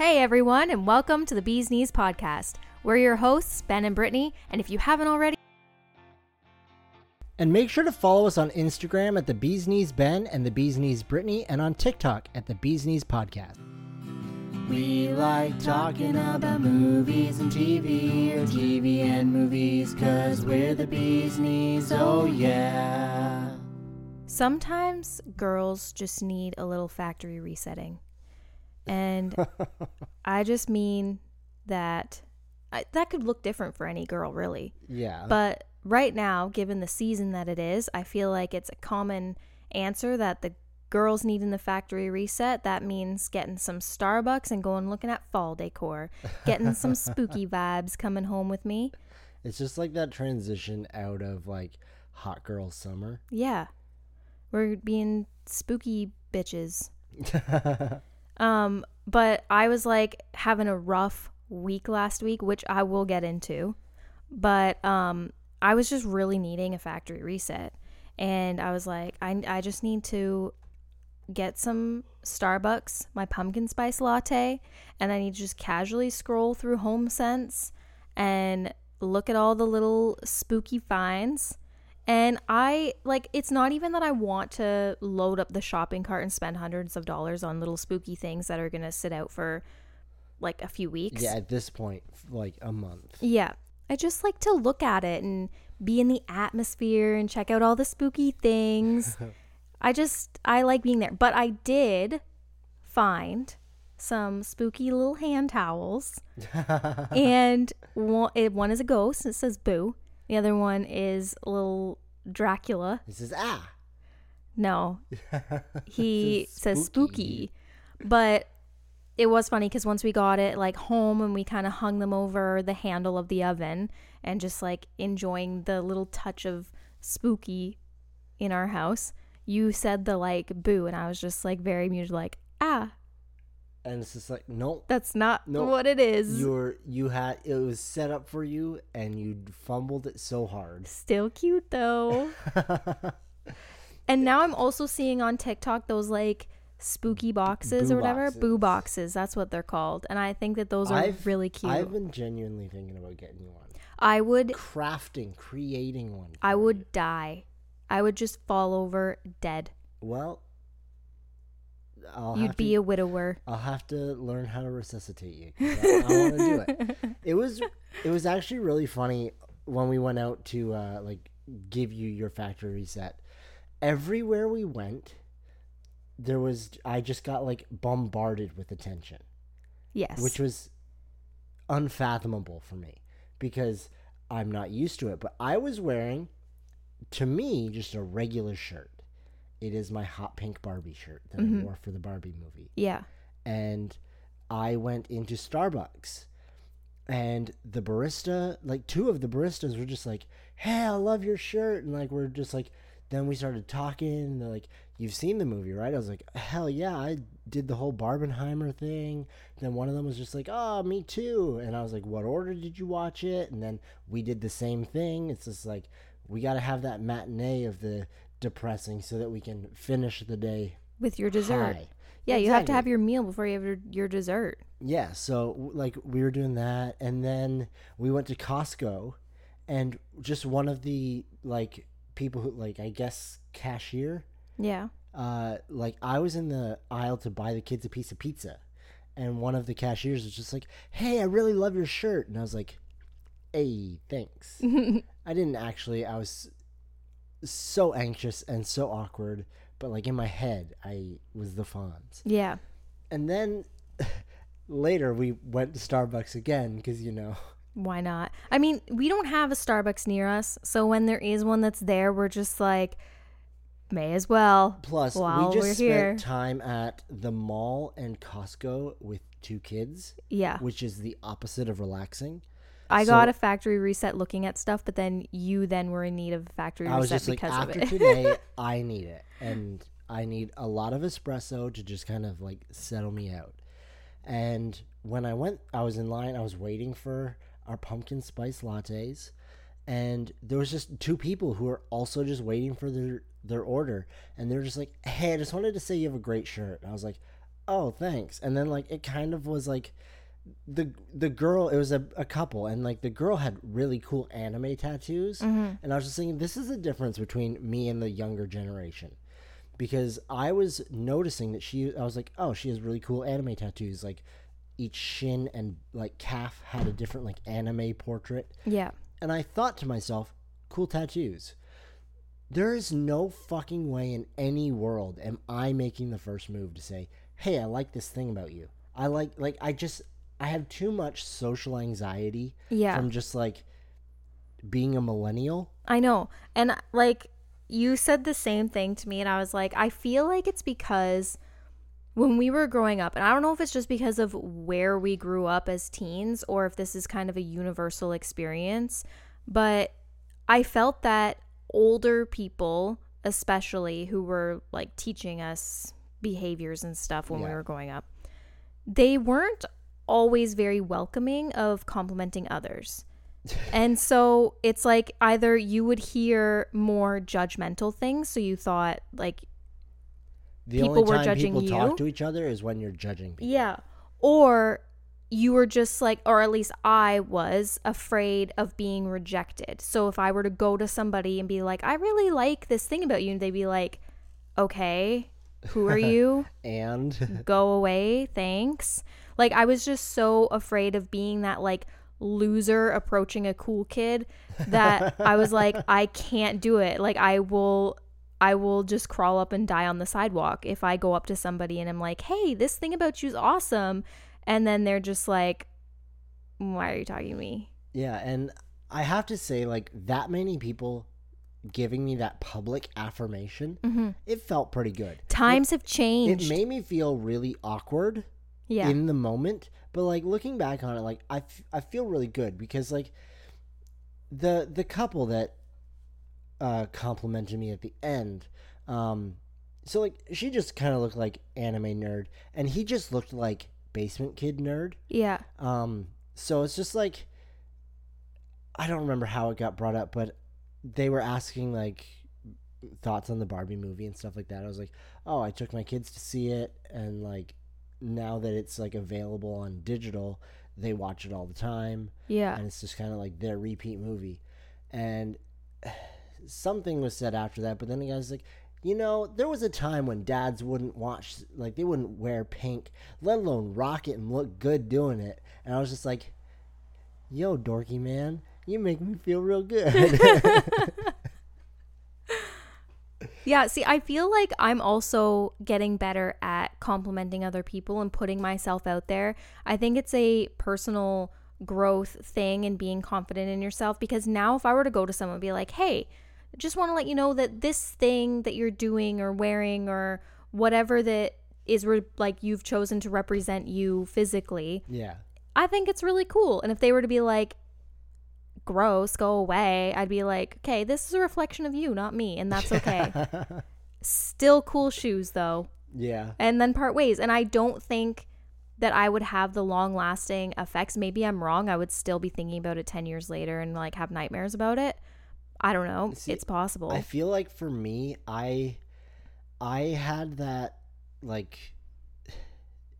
Hey everyone, and welcome to the Bees Knees podcast. We're your hosts, Ben and Brittany, and if you haven't already, And make sure to follow us on Instagram at the Bees Knees Ben and the Bees Knees Brittany, and on TikTok at the Bees Knees Podcast. We like talking about movies and TV, or TV and movies, cause we're the Bees Knees, oh yeah. sometimes girls just need a little factory resetting. And I just mean that I, that could look different for any girl, really. Yeah. But right now, given the season that it is, I feel like it's a common answer that the girls need in the factory reset. That means getting some Starbucks and going looking at fall decor, getting some spooky vibes coming home with me. it's just like that transition out of like hot girl summer. Yeah. We're being spooky bitches. Um, but I was like having a rough week last week, which I will get into. But um, I was just really needing a factory reset. And I was like, I, I just need to get some Starbucks, my pumpkin spice latte, and I need to just casually scroll through Home Sense and look at all the little spooky finds. And I like it's not even that I want to load up the shopping cart and spend hundreds of dollars on little spooky things that are going to sit out for like a few weeks. yeah, at this point, like a month. Yeah. I just like to look at it and be in the atmosphere and check out all the spooky things. I just I like being there. But I did find some spooky little hand towels. and one, it, one is a ghost. It says boo. The other one is a little Dracula. He says, ah. No, he says spooky. But it was funny because once we got it like home and we kind of hung them over the handle of the oven and just like enjoying the little touch of spooky in our house, you said the like boo, and I was just like very muted, like ah, And it's just like, nope. that's not No, what it is. You're you had it was set up for you and you fumbled it so hard. Still cute though. and now I'm also seeing on TikTok those like spooky boxes Boo or whatever, boo boxes. boxes. That's what they're called, and I think that those are I've- really cute. I've been genuinely thinking about getting one. I would, Crafting, creating one. I would you. die. I would just fall over dead. Well, I'll You'd be to, a widower. I'll have to learn how to resuscitate you. 'cause I, want to do it. It was it was actually really funny when we went out to uh, like give you your factory reset. Everywhere we went, there was I just got like bombarded with attention. Yes. which was unfathomable for me because I'm not used to it. But I was wearing, to me, just a regular shirt. It is my hot pink Barbie shirt that Mhm. I wore for the Barbie movie. yeah. And I went into Starbucks. And the barista, like two of the baristas were just like, Hey, I love your shirt. And like, we're just like, then we started talking. And they're like, You've seen the movie, right? I was like, Hell yeah, I did the whole Barbenheimer thing. Then one of them was just like, Oh, me too. And I was like, What order did you watch it? And then we did the same thing. It's just like, we got to have that matinee of the depressing so that we can finish the day With your dessert. high. Yeah, you have to have your meal before you have your, your dessert. Yeah, so like we were doing that, and then we went to Costco, and just one of the like people who like I guess cashier, Yeah. uh, like I was in the aisle to buy the kids a piece of pizza, and one of the cashiers was just like, "Hey, I really love your shirt," and I was like, "Hey, thanks." I didn't actually. I was so anxious and so awkward, but like in my head, I was the Fonz. Yeah. And then later we went to Starbucks again because you know Why not? I mean, we don't have a Starbucks near us, so when there is one that's there, we're just like, may as well. plus we just spent here. time at the mall and Costco with two kids, Yeah. which is the opposite of relaxing. I So- got a factory reset looking at stuff, but then you then were in need of a factory I was reset just like because after of it. today I need it. And I need a lot of espresso to just kind of like settle me out. And when I went I was in line, I was waiting for our pumpkin spice lattes. And there was just two people who were also just waiting for their their order. And they were just like hey i just wanted to say you have a great shirt. And i was like oh thanks. And then like it kind of was like the the girl it was a, a couple and like the girl had really cool anime tattoos mm-hmm. and i was just thinking this is the difference between me and the younger generation because i was noticing that she i was like oh she has really cool anime tattoos like each shin and like calf had a different like anime portrait Yeah. and I thought to myself, cool tattoos. There is no fucking way in any world am I making the first move to say, "Hey, I like this thing about you." I like like I just I have too much social anxiety Yeah. from just like being a millennial. I know. And like you said the same thing to me and I was like, I feel like it's because when we were growing up, and I don't know if it's just because of where we grew up as teens or if this is kind of a universal experience, but I felt that older people, especially who were like teaching us behaviors and stuff when we were growing up, they weren't always very welcoming of complimenting others. and so it's like either you would hear more judgmental things, so you thought like The People only were time judging people you? talk to each other is when you're judging people. Yeah. Or you were just like, or at least I was afraid of being rejected. So if I were to go to somebody and be like, I really like this thing about you, and they'd be like, okay, who are you? And go away, thanks. Like, I was just so afraid of being that, like, loser approaching a cool kid that I was like, I can't do it. Like, I will. I will just crawl up and die on the sidewalk if I go up to somebody and I'm like, "Hey, this thing about you's awesome," and then they're just like, "Why are you talking to me?" yeah, and I have to say like that many people giving me that public affirmation, Mhm. it felt pretty good. Times have changed. It made me feel really awkward yeah, in the moment, but like looking back on it, like I, f- I feel really good because like the the couple that uh, complimented me at the end, um, so like she just kind of looked like anime nerd, and he just looked like basement kid nerd. yeah, Um, so it's just like I don't remember how it got brought up, but they were asking like thoughts on the Barbie movie and stuff like that. I was like, "Oh, I took my kids to see it and like now that it's like available on digital, they watch it all the time yeah, and it's just kind of like their repeat movie." And something was said after that, but then the guy's like, you know, there was a time when dads wouldn't watch, like, they wouldn't wear pink, let alone rock it and look good doing it. And I was just like, yo, dorky man, you make me feel real good. Yeah, see, I feel like I'm also getting better at complimenting other people and putting myself out there. I think it's a personal growth thing and being confident in yourself because now if I were to go to someone and be like, "Hey, just want to let you know that this thing that you're doing or wearing or whatever that is re- like you've chosen to represent you physically, yeah. I think it's really cool." And if they were to be like, gross, go away, I'd be like, okay, this is a reflection of you, not me, and that's okay. Still cool shoes though, yeah. and then part ways. And I don't think that I would have the long lasting effects. Maybe I'm wrong. I would still be thinking about it 10 years later and like have nightmares about it. I don't know. See, it's possible. I feel like for me, I I had that like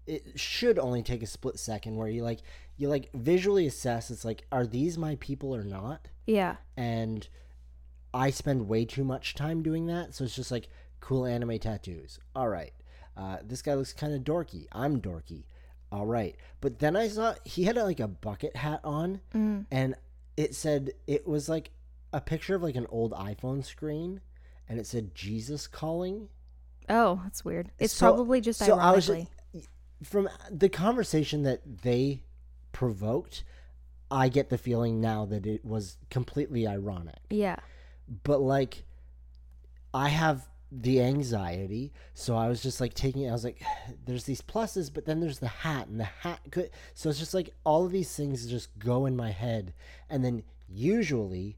it should only take a split second where you like you like visually assess it's like are these my people or not? yeah. And I spend way too much time doing that, so it's just like cool anime tattoos. All right. Uh, this guy looks kind of dorky. I'm dorky. All right. But then I saw he had like a bucket hat on Mm. and it said it was like a picture of like an old iPhone screen, and it said Jesus calling. Oh, that's weird. It's So- probably just so I was ironically. just, from the conversation that they provoked, I get the feeling now that it was completely ironic. yeah. But like, I have the anxiety, so I was just like taking. I was like, there's these pluses, but then there's the hat, and the hat could. So it's just like all of these things just go in my head, and then usually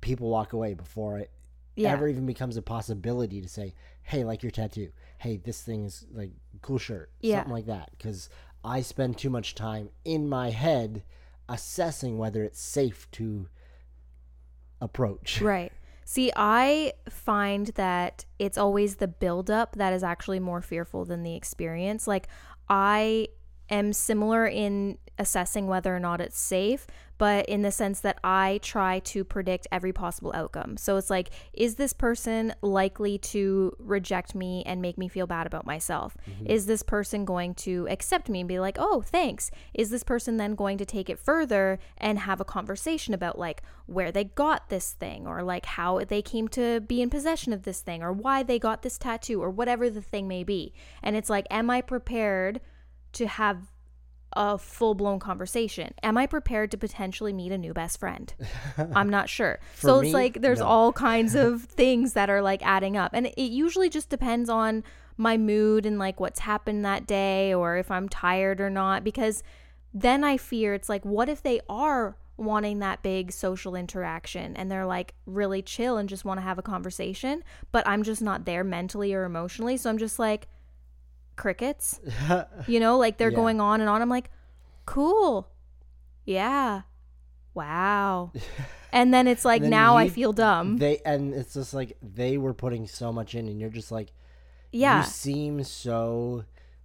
people walk away before it Yeah. ever even becomes a possibility to say, "Hey, like your tattoo. Hey, this thing is like cool shirt." Yeah. Something like that because I spend too much time in my head assessing whether it's safe to approach. Right. See, I find that it's always the buildup that is actually more fearful than the experience. Like, I am similar in assessing whether or not it's safe, but in the sense that I try to predict every possible outcome. So it's like, is this person likely to reject me and make me feel bad about myself? Mm-hmm. Is this person going to accept me and be like, oh, thanks? Is this person then going to take it further and have a conversation about like where they got this thing or like how they came to be in possession of this thing or why they got this tattoo or whatever the thing may be? And it's like, am I prepared to have a full blown conversation? Am I prepared to potentially meet a new best friend? I'm not sure. So it's like there's no. all kinds of things that are like adding up. And it usually just depends on my mood and like what's happened that day or if I'm tired or not because then I fear it's like what if they are wanting that big social interaction and they're like really chill and just want to have a conversation, but I'm just not there mentally or emotionally. So I'm just like crickets. You know, like they're Yeah. going on and on. I'm like, cool. Yeah. Wow. And then it's like then now I feel dumb. They and it's just like they were putting so much in, and you're just like, yeah. you seem so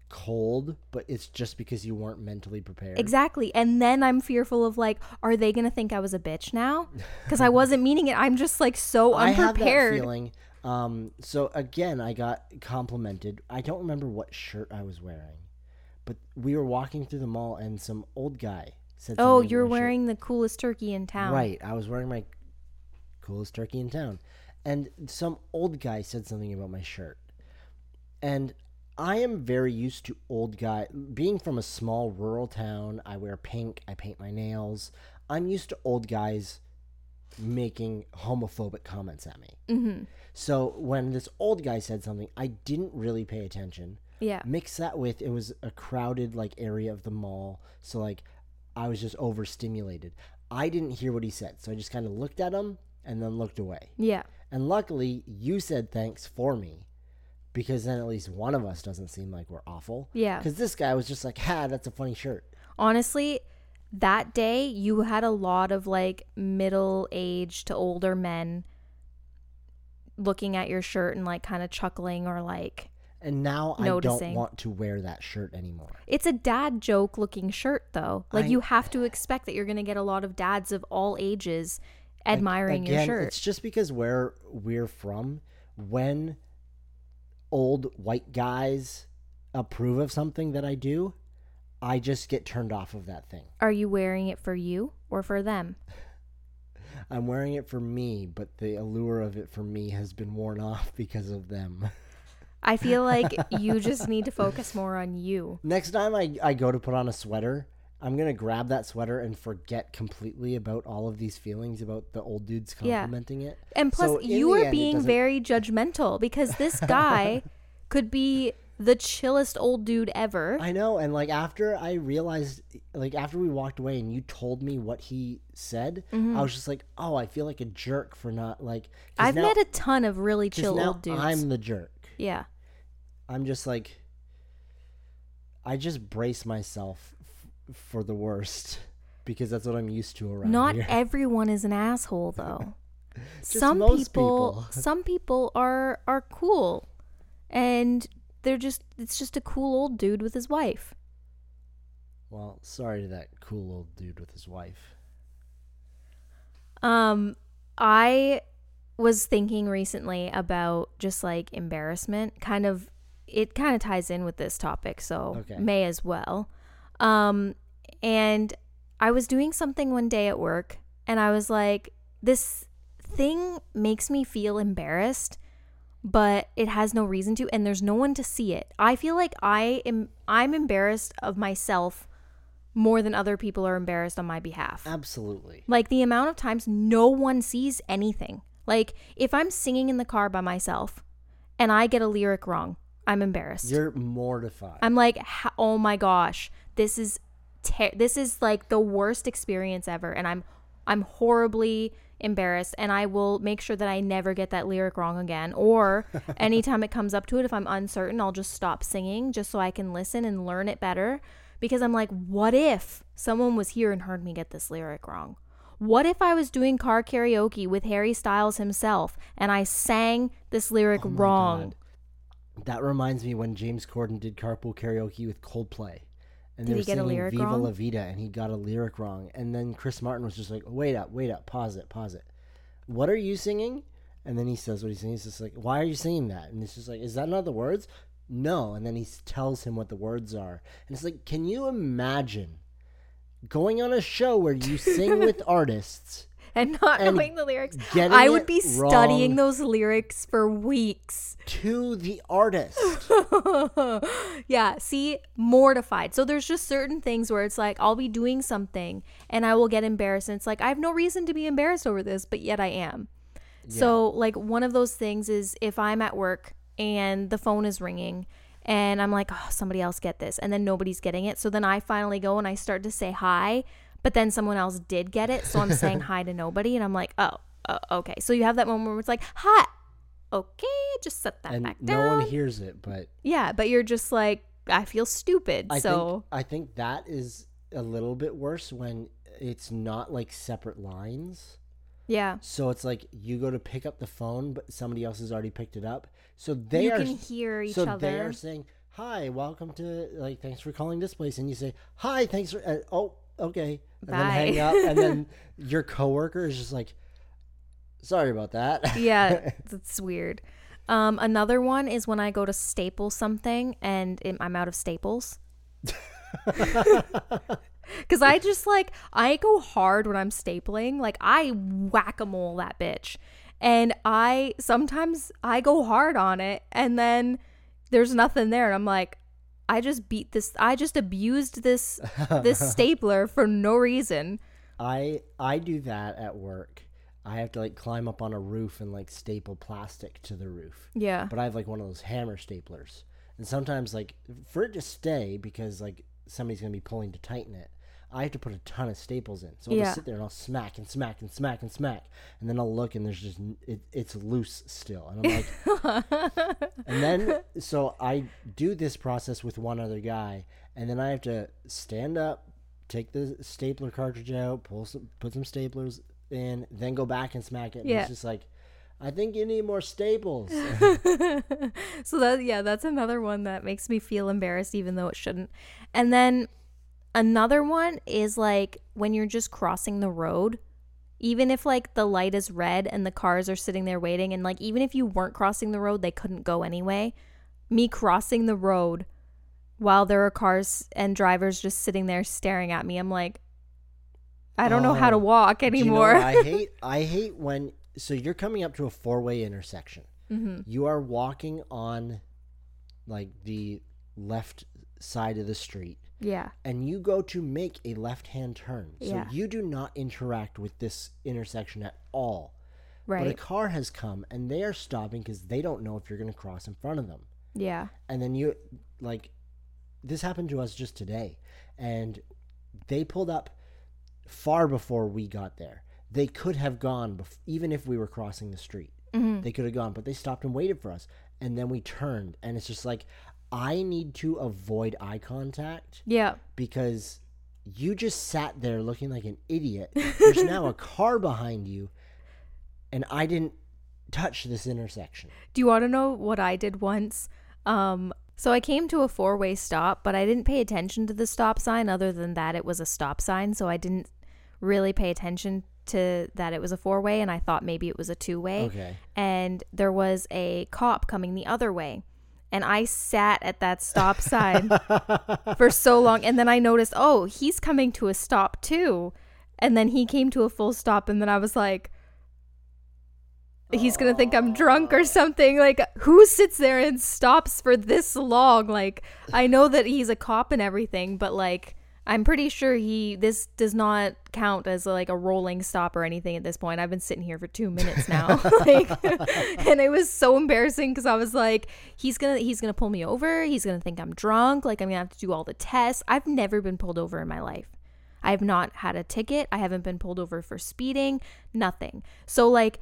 cold, but it's just because you weren't mentally prepared. Exactly. And then I'm fearful of like, are they going to think I was a bitch now? Because I wasn't meaning it. I'm just like so I have that unprepared. feeling. Um, so again, I got complimented. I don't remember what shirt I was wearing, but we were walking through the mall, and some old guy said, Oh, you're my shirt. wearing the coolest turkey in town. Right. I was wearing my coolest turkey in town. And some old guy said something about my shirt. And I am very used to old guy being from a small rural town. I wear pink, I paint my nails. I'm used to old guys making homophobic comments at me. Mm-hmm. So when this old guy said something, I didn't really pay attention. Yeah. Mix that with it was a crowded like area of the mall, so like I was just overstimulated. I didn't hear what he said, so I just kind of looked at him and then looked away. Yeah. And luckily, you said thanks for me, because then at least one of us doesn't seem like we're awful. Yeah. Because this guy was just like, "Ha, that's a funny shirt." Honestly, that day you had a lot of like middle aged to older men looking at your shirt and like kind of chuckling or like And now I don't want to wear that shirt anymore. It's a dad joke looking shirt though. Like I- you have to expect that you're going to get a lot of dads of all ages admiring your Again, shirt. It's just because where we're from, when old white guys approve of something that I do, I just get turned off of that thing. Are you wearing it for you or for them? I'm wearing it for me, but the allure of it for me has been worn off because of them. I feel like you just need to focus more on you. Next time I, I go to put on a sweater, I'm going to grab that sweater and forget completely about all of these feelings about the old dudes Yeah. complimenting it. And plus, So you are end, being very judgmental because this guy could be the chillest old dude ever. I know, and like after I realized, like after we walked away and you told me what he said, I was just like, oh, I feel like a jerk for not like. Mm-hmm. I've now, met a ton of really chill old dudes. I'm the jerk. yeah. I'm just like, I just brace myself f- for the worst because that's what I'm used to around Not here. everyone is an asshole though. Some people, people. some people are are cool and they're just it's just a cool old dude with his wife. well, sorry to that cool old dude with his wife. Um I was thinking recently about just like embarrassment kind of it kind of ties in with this topic so Okay. may as well. Um and I was doing something one day at work and I was like this thing makes me feel embarrassed but it has no reason to and there's no one to see it. I feel like I am I'm embarrassed of myself more than other people are embarrassed on my behalf. Absolutely. Like the amount of times no one sees anything. Like if I'm singing in the car by myself and I get a lyric wrong, I'm embarrassed. You're mortified. I'm like, oh my gosh, this is ter- this is like the worst experience ever, and I'm I'm horribly embarrassed, and I will make sure that I never get that lyric wrong again. Or anytime it comes up to it, if I'm uncertain, I'll just stop singing just so I can listen and learn it better. Because I'm like, what if someone was here and heard me get this lyric wrong? What if I was doing car karaoke with Harry Styles himself and I sang this lyric Oh wrong? God. That reminds me when James Corden did carpool karaoke with Coldplay. And Did they he were singing Viva wrong? La Vida and he got a lyric wrong. And then Chris Martin was just like, Wait up, wait up, pause it, pause it. What are you singing? And then he says what he's singing. He's just like, Why are you singing that? And it's just like, Is that not the words? No. And then he tells him what the words are. And it's like, Can you imagine going on a show where you sing with artists? And not And knowing the lyrics. I would be studying those lyrics for weeks. to the artist. yeah, see, mortified. So there's just certain things where it's like I'll be doing something and I will get embarrassed. And it's like I have no reason to be embarrassed over this, but yet I am. So, like, one of those things is if I'm at work and the phone is ringing and I'm like, oh, somebody else get this. And then nobody's getting it. So then I finally go and I start to say hi, but then someone else did get it. So I'm saying hi to nobody. And I'm like, oh, uh, okay. So you have that moment where it's like, hi. Okay, just set that and back no down. No one hears it, but Yeah, but you're just like, I feel stupid. I so think I think that is a little bit worse when it's not like separate lines. yeah, So it's like you go to pick up the phone, but somebody else has already picked it up. So they you are can hear each so other. they are saying, "Hi, welcome to like thanks for calling this place," and you say, "Hi, thanks for uh, oh okay," and then hang Bye. up, and then your coworker is just like, "Sorry about that." yeah, it's weird. Um, another one is when I go to staple something and it, I'm out of staples. Because I just like, I go hard when I'm stapling. Like, I whack a mole that bitch. And I sometimes I go hard on it and then there's nothing there. And I'm like, I just beat this, I just abused this this stapler for no reason. I I do that at work. I have to like climb up on a roof and like staple plastic to the roof. Yeah. But I have like one of those hammer staplers. And sometimes like for it to stay because like somebody's going to be pulling to tighten it. I have to put a ton of staples in. So I'll Yeah. just sit there and I'll smack and smack and smack and smack. And then I'll look and there's just it, it's loose still. And I'm like And then so I do this process with one other guy and then I have to stand up, take the stapler cartridge out, pull some put some staplers in, then go back and smack it. And Yeah. It's just like I think you need more staples. so that yeah, that's another one that makes me feel embarrassed even though it shouldn't. And then another one is like when you're just crossing the road, even if like the light is red and the cars are sitting there waiting and like even if you weren't crossing the road, they couldn't go anyway. Me crossing the road while there are cars and drivers just sitting there staring at me. I'm like I don't know how to Oh, walk Do you know anymore. I hate I hate when so you're coming up to a four way intersection. hmm You are walking on like the left side of the street Yeah. and you go to make a left hand turn. So Yeah. you do not interact with this intersection at all. But a car has come and they are stopping because they don't know if you're going to cross in front of them. Yeah. And then you, like, this happened to us just today. And they pulled up far before we got there. They could have gone, bef- even if we were crossing the street. Mhm. They could have gone, but they stopped and waited for us. And then we turned. And it's just like, I need to avoid eye contact Yeah. because you just sat there looking like an idiot. There's now a car behind you, and I didn't touch this intersection. Do you want to know what I did once? Um, so I came to a four way stop, but I didn't pay attention to the stop sign other than that it was a stop sign. So I didn't really pay attention to that it was a four way and I thought maybe it was a two way. Okay. And there was a cop coming the other way. And I sat at that stop sign for so long. And then I noticed, oh, he's coming to a stop too. And then he came to a full stop. And then I was like, he's going to think I'm drunk or something. Like, who sits there and stops for this long? Like, I know that he's a cop and everything, but like, I'm pretty sure he, this does not count as like a rolling stop or anything at this point. I've been sitting here for two minutes now. like, and it was so embarrassing because I was like, he's going to, he's going to pull me over. He's going to think I'm drunk. Like, I'm going to have to do all the tests. I've never been pulled over in my life. I have not had a ticket. I haven't been pulled over for speeding, nothing. So, like,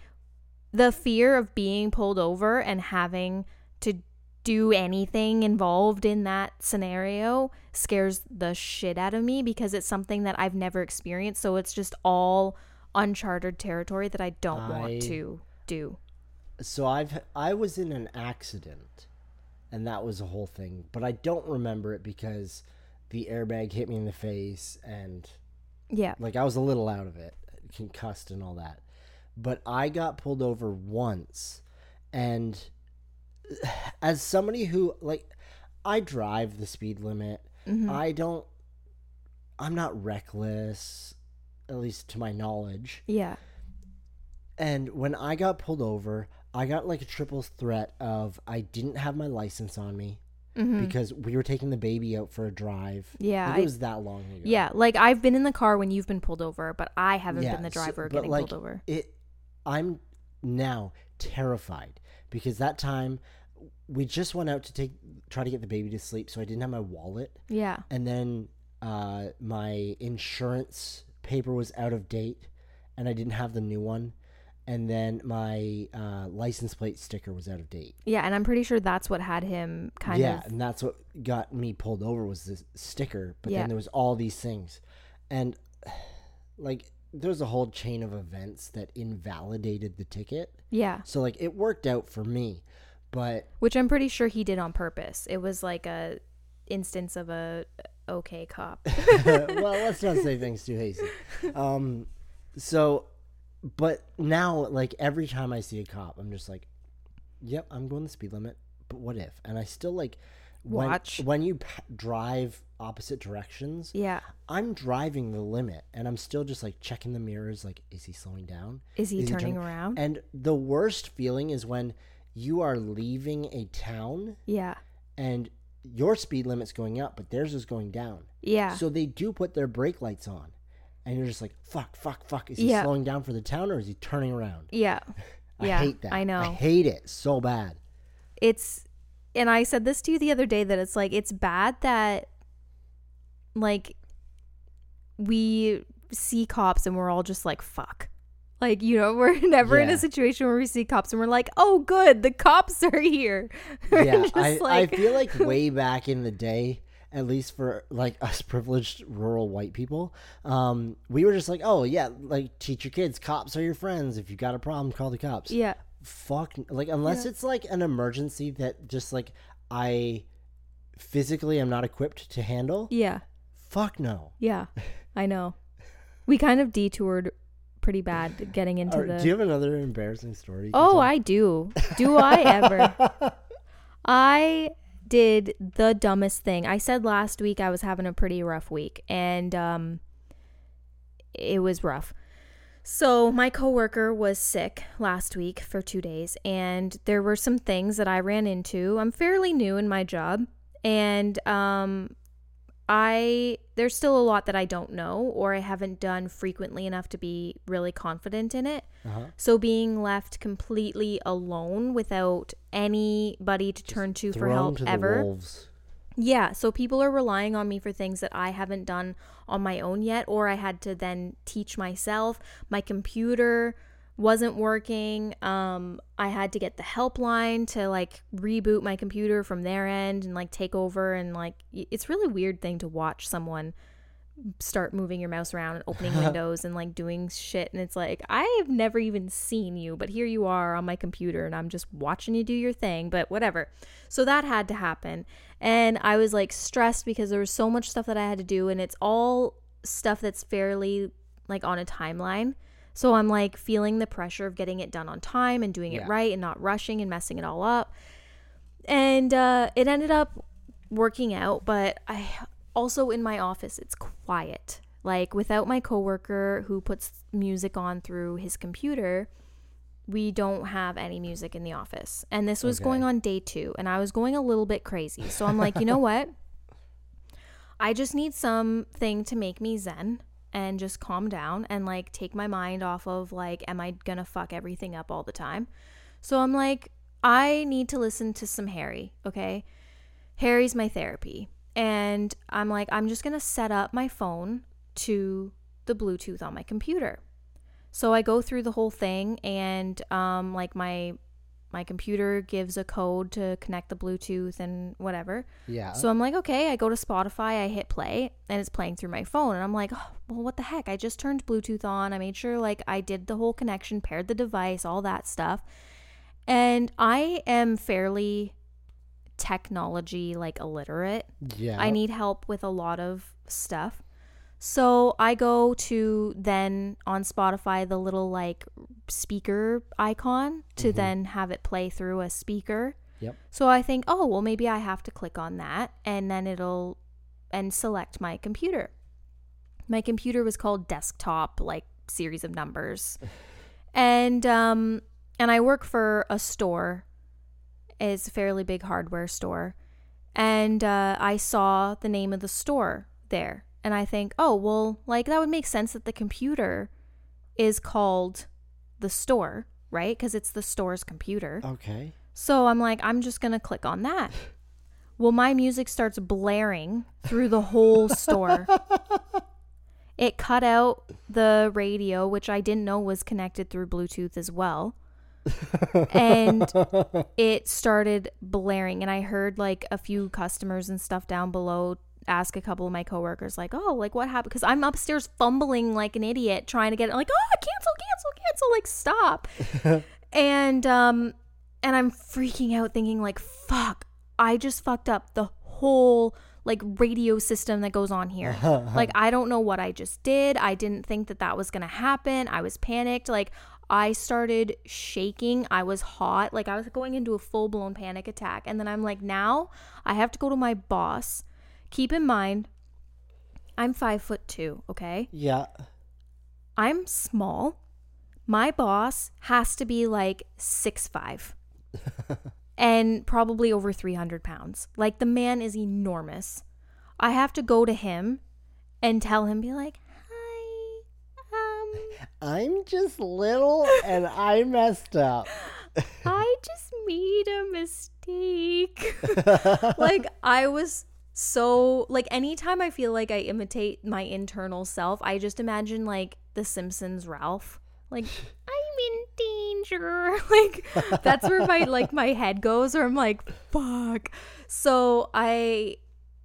the fear of being pulled over and having to do anything involved in that scenario scares the shit out of me because it's something that I've never experienced. So, it's just all uncharted territory that I don't I- want to do. So I've I was in an accident, and that was a whole thing. But I don't remember it because the airbag hit me in the face, and Yeah. like I was a little out of it, concussed and all that. But I got pulled over once, and as somebody who like I drive the speed limit, Mhm. I don't. I'm not reckless, at least to my knowledge. Yeah. And when I got pulled over, I got like a triple threat of I didn't have my license on me Mhm. because we were taking the baby out for a drive. Yeah, it was that long ago. Yeah, like I've been in the car when you've been pulled over, but I haven't Yeah, been the so- driver but, getting like, pulled over. It. I'm now terrified because that time we just went out to take try to get the baby to sleep, so I didn't have my wallet, Yeah. and then uh, my insurance paper was out of date, and I didn't have the new one, and then my uh, license plate sticker was out of date. Yeah, and I'm pretty sure that's what had him kind yeah, of Yeah, and that's what got me pulled over was this sticker. But Yeah. then there was all these things, and like there's a whole chain of events that invalidated the ticket. Yeah, So like it worked out for me, but which I'm pretty sure he did on purpose. It was like a instance of a okay cop. well, let's not say things too hasty. Um, so, but now like every time I see a cop, I'm just like, yep, I'm going the speed limit. But what if? And I still like when, Watch. when you p- drive opposite directions. yeah. I'm driving the limit and I'm still just like checking the mirrors like is he slowing down? Is he Is he turning turning- around? And the worst feeling is when you are leaving a town yeah. and your speed limit's going up but theirs is going down. Yeah. So they do put their brake lights on. And you're just like fuck fuck fuck is he Yeah. slowing down for the town or is he turning around? yeah. I Yeah, hate that. I know. I hate it so bad. it's and I said this to you the other day that it's like it's bad that like we see cops and we're all just like fuck. Like, you know, we're never in a situation where we see cops and we're like, "Oh, good, the cops are here." Yeah, I, like- I feel like way back in the day, at least for like us privileged rural white people, um, we were just like, oh yeah, like teach your kids, cops are your friends. If you got a problem, call the cops. yeah. Fuck, like unless Yeah. it's like an emergency that just like I physically am not equipped to handle. Yeah. Fuck no. Yeah. I know. We kind of detoured pretty bad getting into Or, the do you have another embarrassing story? Oh. I do. Do I ever? I did the dumbest thing. I said last week I was having a pretty rough week and um it was rough. So, my coworker was sick last week for 2 days and there were some things that I ran into. I'm fairly new in my job and um I there's still a lot that I don't know or I haven't done frequently enough to be really confident in it. Uh-huh. So being left completely alone without anybody to turn to for help to ever. Yeah, so people are relying on me for things that I haven't done on my own yet or I had to then teach myself. My computer wasn't working. Um I had to get the helpline to like reboot my computer from their end and like take over and like it's really weird thing to watch someone start moving your mouse around and opening windows and like doing shit and it's like I have never even seen you but here you are on my computer and I'm just watching you do your thing but whatever. So that had to happen and I was like stressed because there was so much stuff that I had to do and it's all stuff that's fairly like on a timeline. So I'm like feeling the pressure of getting it done on time and doing it right and not rushing and messing it all up. And uh, it ended up working out, but I also in my office it's quiet. Like without my coworker who puts music on through his computer, we don't have any music in the office. And this was Okay. going on day 2 and I was going a little bit crazy. So I'm like, "You know what? I just need something to make me zen and just calm down and like take my mind off of like am I to fuck everything up all the time?" So I'm like, I need to listen to some Harry, okay? Harry's my therapy. And I'm like, I'm just to set up my phone to the Bluetooth on my computer. So I go through the whole thing and um like my my computer gives a code to connect the Bluetooth and whatever. Yeah. So I'm like, okay, I go to Spotify, I hit play, and it's playing through my phone. And I'm like, oh, well, what the heck? I just turned Bluetooth on. I made sure like I did the whole connection, paired the device, all that stuff. And I am fairly technology like illiterate. Yeah. I need help with a lot of stuff. So I go to then on Spotify the little like speaker icon to then have it play through a speaker. Yep. So I think, oh, well, maybe I have to click on that and then it'll and select my computer. My computer was called desktop, like series of numbers. and um and I work for a store. It's a fairly big hardware store. And uh, I saw the name of the store there. And I think, oh, well, like that would make sense that the computer is called the store, right? Because it's the store's computer. Okay. So I'm like, I'm just going to click on that. Well, my music starts blaring through the whole store. It cut out the radio, which I didn't know was connected through Bluetooth as well. and it started blaring. And I heard like a few customers and stuff down below ask a couple of my coworkers, like, oh, like what happened? Because I'm upstairs fumbling like an idiot trying to get it, like, oh, cancel, cancel, cancel, like stop. and um and I'm freaking out thinking like fuck I just fucked up the whole like radio system that goes on here. Like I don't know what I just did. I didn't think that that was going to happen. I was panicked. Like I started shaking. I was hot. Like I was going into a full blown panic attack. And then I'm like now I have to go to my boss keep in mind I'm 5 foot 2 okay Yeah. I'm small. My boss has to be like six five, and probably over 300 pounds. Like the man is enormous. I have to go to him and tell him, be like, hi, um, I'm just little and I messed up. I just made a mistake. like I was so like anytime I feel like I imitate my internal self, I just imagine like the Simpsons Ralph. Like I'm in danger. Like that's where my like my head goes or I'm like fuck. So I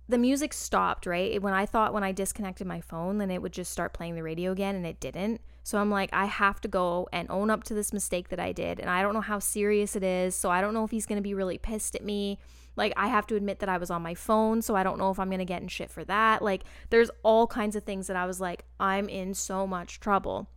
the music stopped, right? When I thought when I disconnected my phone, then it would just start playing the radio again and it didn't. So I'm like, I have to go and own up to this mistake that I did. And I don't know how serious it is. So I don't know if he's going to be really pissed at me. Like, I have to admit that I was on my phone. So I don't know if I'm to get in shit for that. Like, there's all kinds of things that I was like, I'm in so much trouble.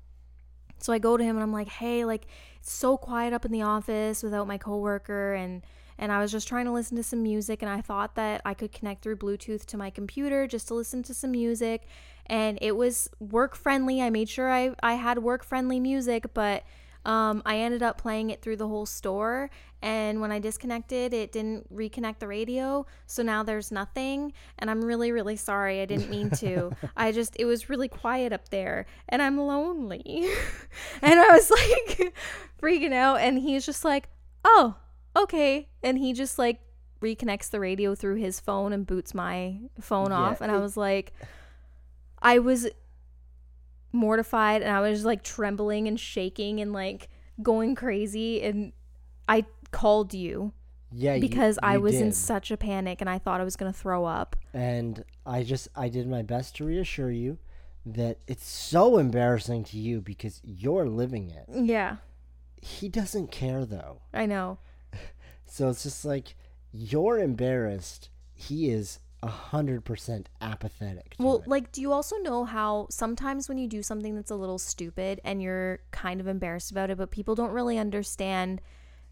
So I go to him and I'm like, hey, like, it's so quiet up in the office without my coworker. And, and I was just trying to listen to some music and I thought that I could connect through Bluetooth to my computer just to listen to some music and it was work friendly. I made sure I, I had work friendly music, but um, I ended up playing it through the whole store. And when I disconnected, it didn't reconnect the radio. So now there's nothing. And I'm really, really sorry. I didn't mean to. I just, it was really quiet up there and I'm lonely. and I was like freaking out. And he's just like, oh, okay. And he just like reconnects the radio through his phone and boots my phone Yeah, off. And I was like, I was mortified and I was like trembling and shaking and like going crazy. And I called you Yeah, you- because I you was in such a panic and I thought I was going to throw up. and I just I did my best to reassure you that it's so embarrassing to you because you're living it. Yeah, He doesn't care though. I know. So it's just like you're embarrassed. He is a hundred percent apathetic. To Well, it. like, do you also know how sometimes when you do something that's a little stupid and you're kind of embarrassed about it, but people don't really understand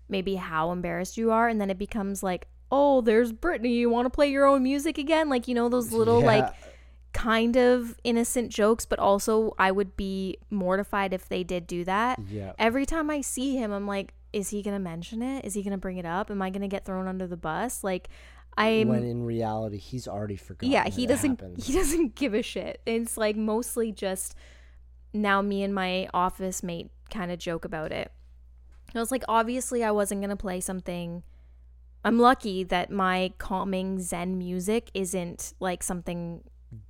maybe how embarrassed you are, and then it becomes like, oh, there's Brittany. You want to play your own music again? Like, you know, those little, like, kind of innocent jokes, but also I would be mortified if they did do that. yeah, Every time I see him, I'm like, is he going to mention it? Is he going to bring it up? Am I going to get thrown under the bus? Like, I'm when in reality he's already forgotten. yeah he doesn't happened. he doesn't give a shit it's like mostly just now me and my office mate kind of joke about it i was like obviously i wasn't going to play something i'm lucky that my calming zen music isn't like something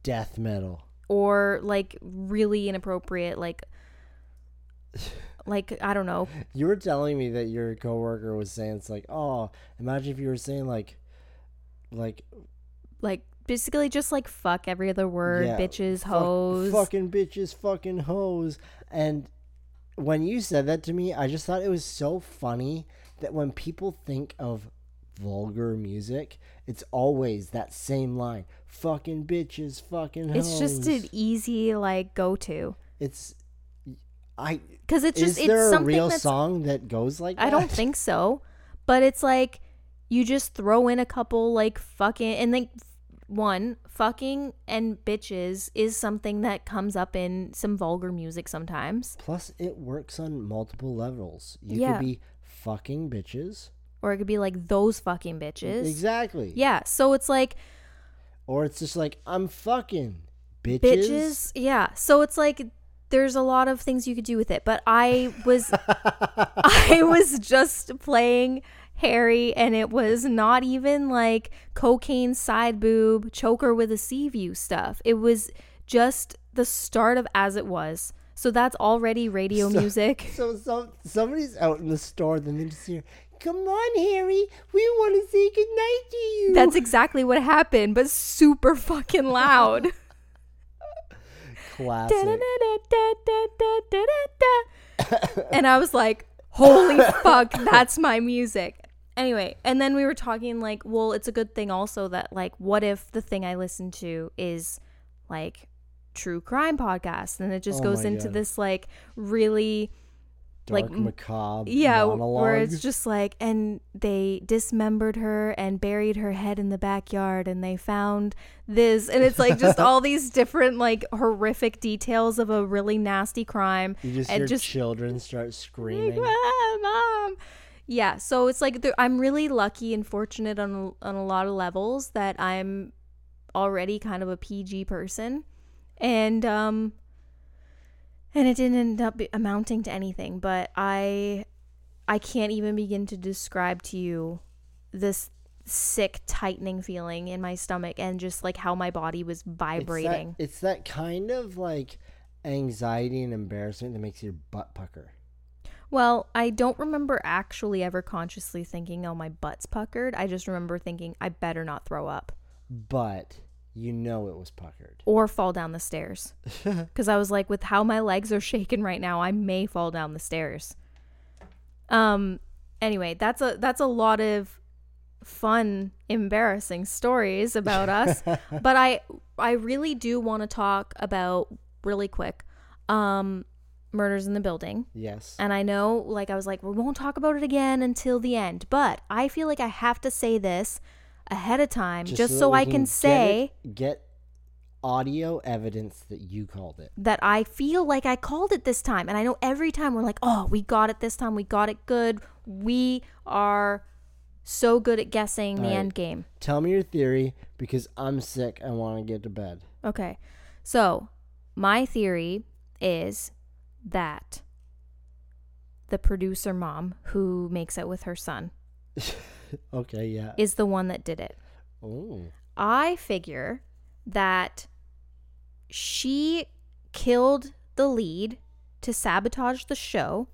Death metal. or like really inappropriate like like i don't know You were telling me that your coworker was saying it's like, oh, imagine if you were saying like, like like basically just like fuck every other word yeah, bitches fuck- hoes fucking bitches, fucking hoes. And when you said that to me, I just thought it was so funny that when people think of vulgar music, it's always that same line: "Fucking bitches, fucking." It's just an easy like go to It's. I because it's just is there it's a real song that goes like that? I don't think so. But it's like you just throw in a couple like fucking and like one fucking and bitches is something that comes up in some vulgar music sometimes Plus, it works on multiple levels. You Yeah. could be fucking bitches. or it could be like those fucking bitches. Exactly. Yeah, so it's like Or it's just like I'm fucking bitches. bitches. Yeah. So it's like there's a lot of things you could do with it, but I was I was just playing Harry and it was not even like cocaine side boob choker with a sea view stuff. It was just the start of as it was. So that's already radio So- music. So some somebody's out in the store, then they just hear, "Come on, Harry, we want to say goodnight to you." That's exactly what happened, but super fucking loud. classic. and I was like, holy fuck, that's my music. Anyway, and then we were talking like, well, it's a good thing also that like, what if the thing I listen to is like true crime podcast, and it just Oh goes into God. this like really Dark like, macabre. yeah, monologue. where it's just like, and they dismembered her and buried her head in the backyard, and they found this, and it's like just all these different like horrific details of a really nasty crime. you just and hear just- children start screaming. Ah, mom. Yeah, so it's like I'm really lucky and fortunate on on a lot of levels that I'm already kind of a PG person, and um, and it didn't end up amounting to anything. But I, I can't even begin to describe to you this sick tightening feeling in my stomach and just like how my body was It's that- vibrating. It's that, kind of like anxiety and embarrassment that makes your butt pucker. Well, I don't remember actually ever consciously thinking, oh, my butt's puckered. I just remember thinking, I better not throw up But you know it was puckered. or fall down the stairs. Because I was like, with how my legs are shaking right now, I may fall down the stairs. Um, anyway, that's a that's a lot of fun, embarrassing stories about us. but I I really do want to talk about really quick, um, murders in the building. Yes. And I know, like, I was like, we won't talk about it again until the end. But I feel like I have to say this ahead of time just, that so we I can can get say it- get audio evidence that you called it. that I feel like I called it this time. And I know every time we're like, oh, we got it this time. We got it good. We are so good at guessing the All right. end game. Tell me your theory because I'm sick. I want to get to bed. Okay. So, my theory is that the producer mom who makes it with her son okay, yeah. is the one that did it. Oh, I figure that she killed the lead to sabotage the show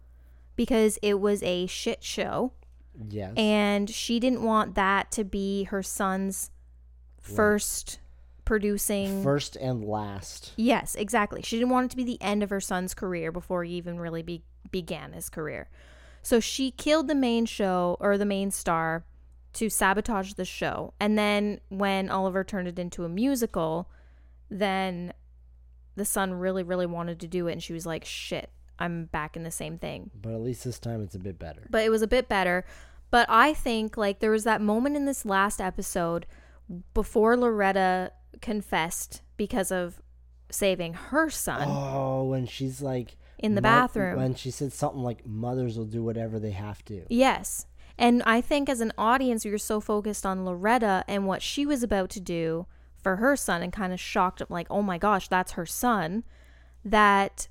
because it was a shit show yes. and she didn't want that to be her son's first producing First and last. Yes, exactly. She didn't want it to be the end of her son's career before he even really be- began his career. So she killed the main show or the main star to sabotage the show. And then when Oliver turned it into a musical, then the son really, really wanted to do it. And she was like, shit, I'm back in the same thing But at least this time it's a bit better. but it was a bit better. But I think like there was that moment in this last episode before Loretta confessed because of saving her son Oh, when she's like in the "Mo- bathroom. When she said something like mothers will do whatever they have to. yes. And I think as an audience, you're so focused on Loretta and what she was about to do for her son and kind of shocked like, oh my gosh, that's her son, that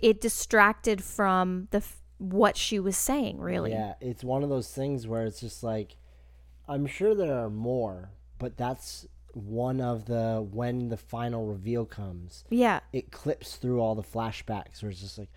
it distracted from the f- what she was saying, really. Yeah, it's one of those things where it's just like I'm sure there are more, but that's one of the when the final reveal comes, Yeah. it clips through all the flashbacks where it's just like,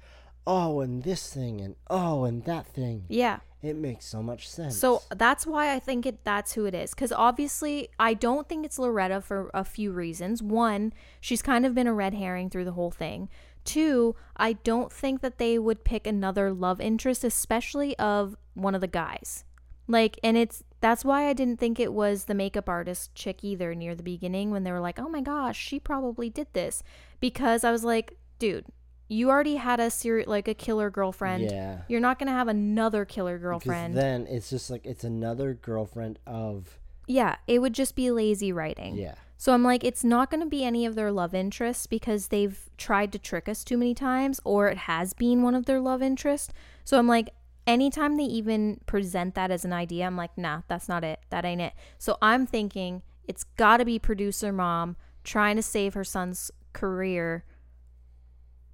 oh, and this thing, and oh, and that thing. Yeah. It makes so much sense. So that's why I think it that's who it is. Because obviously, I don't think it's Loretta for a few reasons. One, she's kind of been a red herring through the whole thing. Two, I don't think that they would pick another love interest, especially of one of the guys. Like, and it's that's why I didn't think it was the makeup artist chick either near the beginning when they were like, oh my gosh, she probably did this. Because I was like, dude, you already had a serious, like a killer girlfriend. Yeah. You're not going to have another killer Because girlfriend. then it's just like it's another girlfriend of yeah, it would just be lazy writing. yeah. So I'm like, it's not going to be any of their love interests because they've tried to trick us too many times, or it has been one of their love interests. So I'm like, anytime they even present that as an idea, I'm like, nah, that's not it. That ain't it. So I'm thinking it's got to be producer mom trying to save her son's career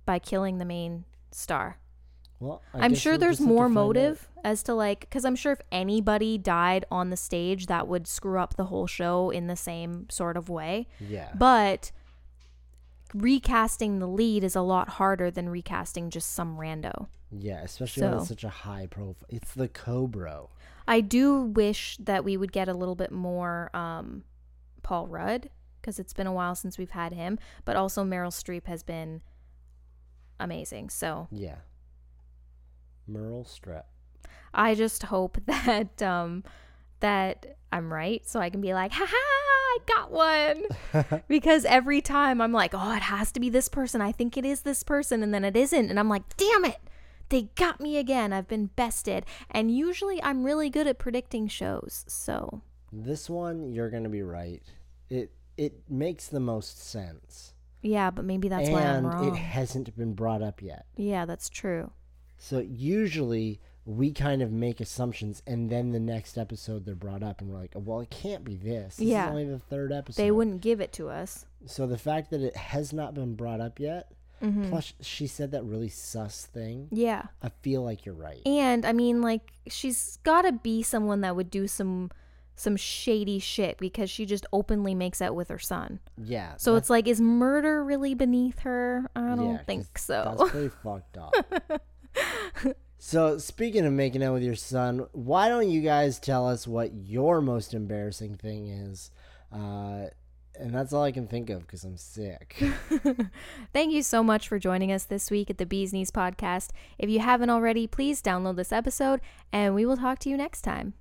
by killing the main star. Well, I I'm sure there's just have to more motive as to like, because I'm sure if anybody died on the stage, that would screw up the whole show in the same sort of way. Yeah. But recasting the lead is a lot harder than recasting just some rando. Yeah, especially when it's such a high profile. It's the Cobro. I do wish that we would get a little bit more um, Paul Rudd because it's been a while since we've had him, but also Meryl Streep has been amazing. So Yeah. Meryl Streep. I just hope that um, that I'm right, so I can be like, "Ha ha, I got one." because every time I'm like, "Oh, it has to be this person. I think it is this person," and then it isn't, and I'm like, "Damn it." They got me again. I've been bested. And usually I'm really good at predicting shows. So, This one, you're gonna be right. It it makes the most sense, yeah, but maybe that's why I'm and wrong. it hasn't been brought up yet. yeah, that's true. So usually we kind of make assumptions, and then the next episode they're brought up, and we're like, well, it can't be this. This Yeah. only the third episode. They wouldn't give it to us. So the fact that it has not been brought up yet, Mhm. plus she said that really sus thing, Yeah. I feel like you're right. And I mean like she's got to be someone that would do some some shady shit because she just openly makes out with her son. Yeah. So it's like is murder really beneath her? I don't yeah, think so. That's pretty fucked up. So speaking of making out with your son, why don't you guys tell us what your most embarrassing thing is? Uh, and that's all I can think of because I'm sick. Thank you so much for joining us this week at the Bees Knees podcast. If you haven't already, please download this episode and we will talk to you next time.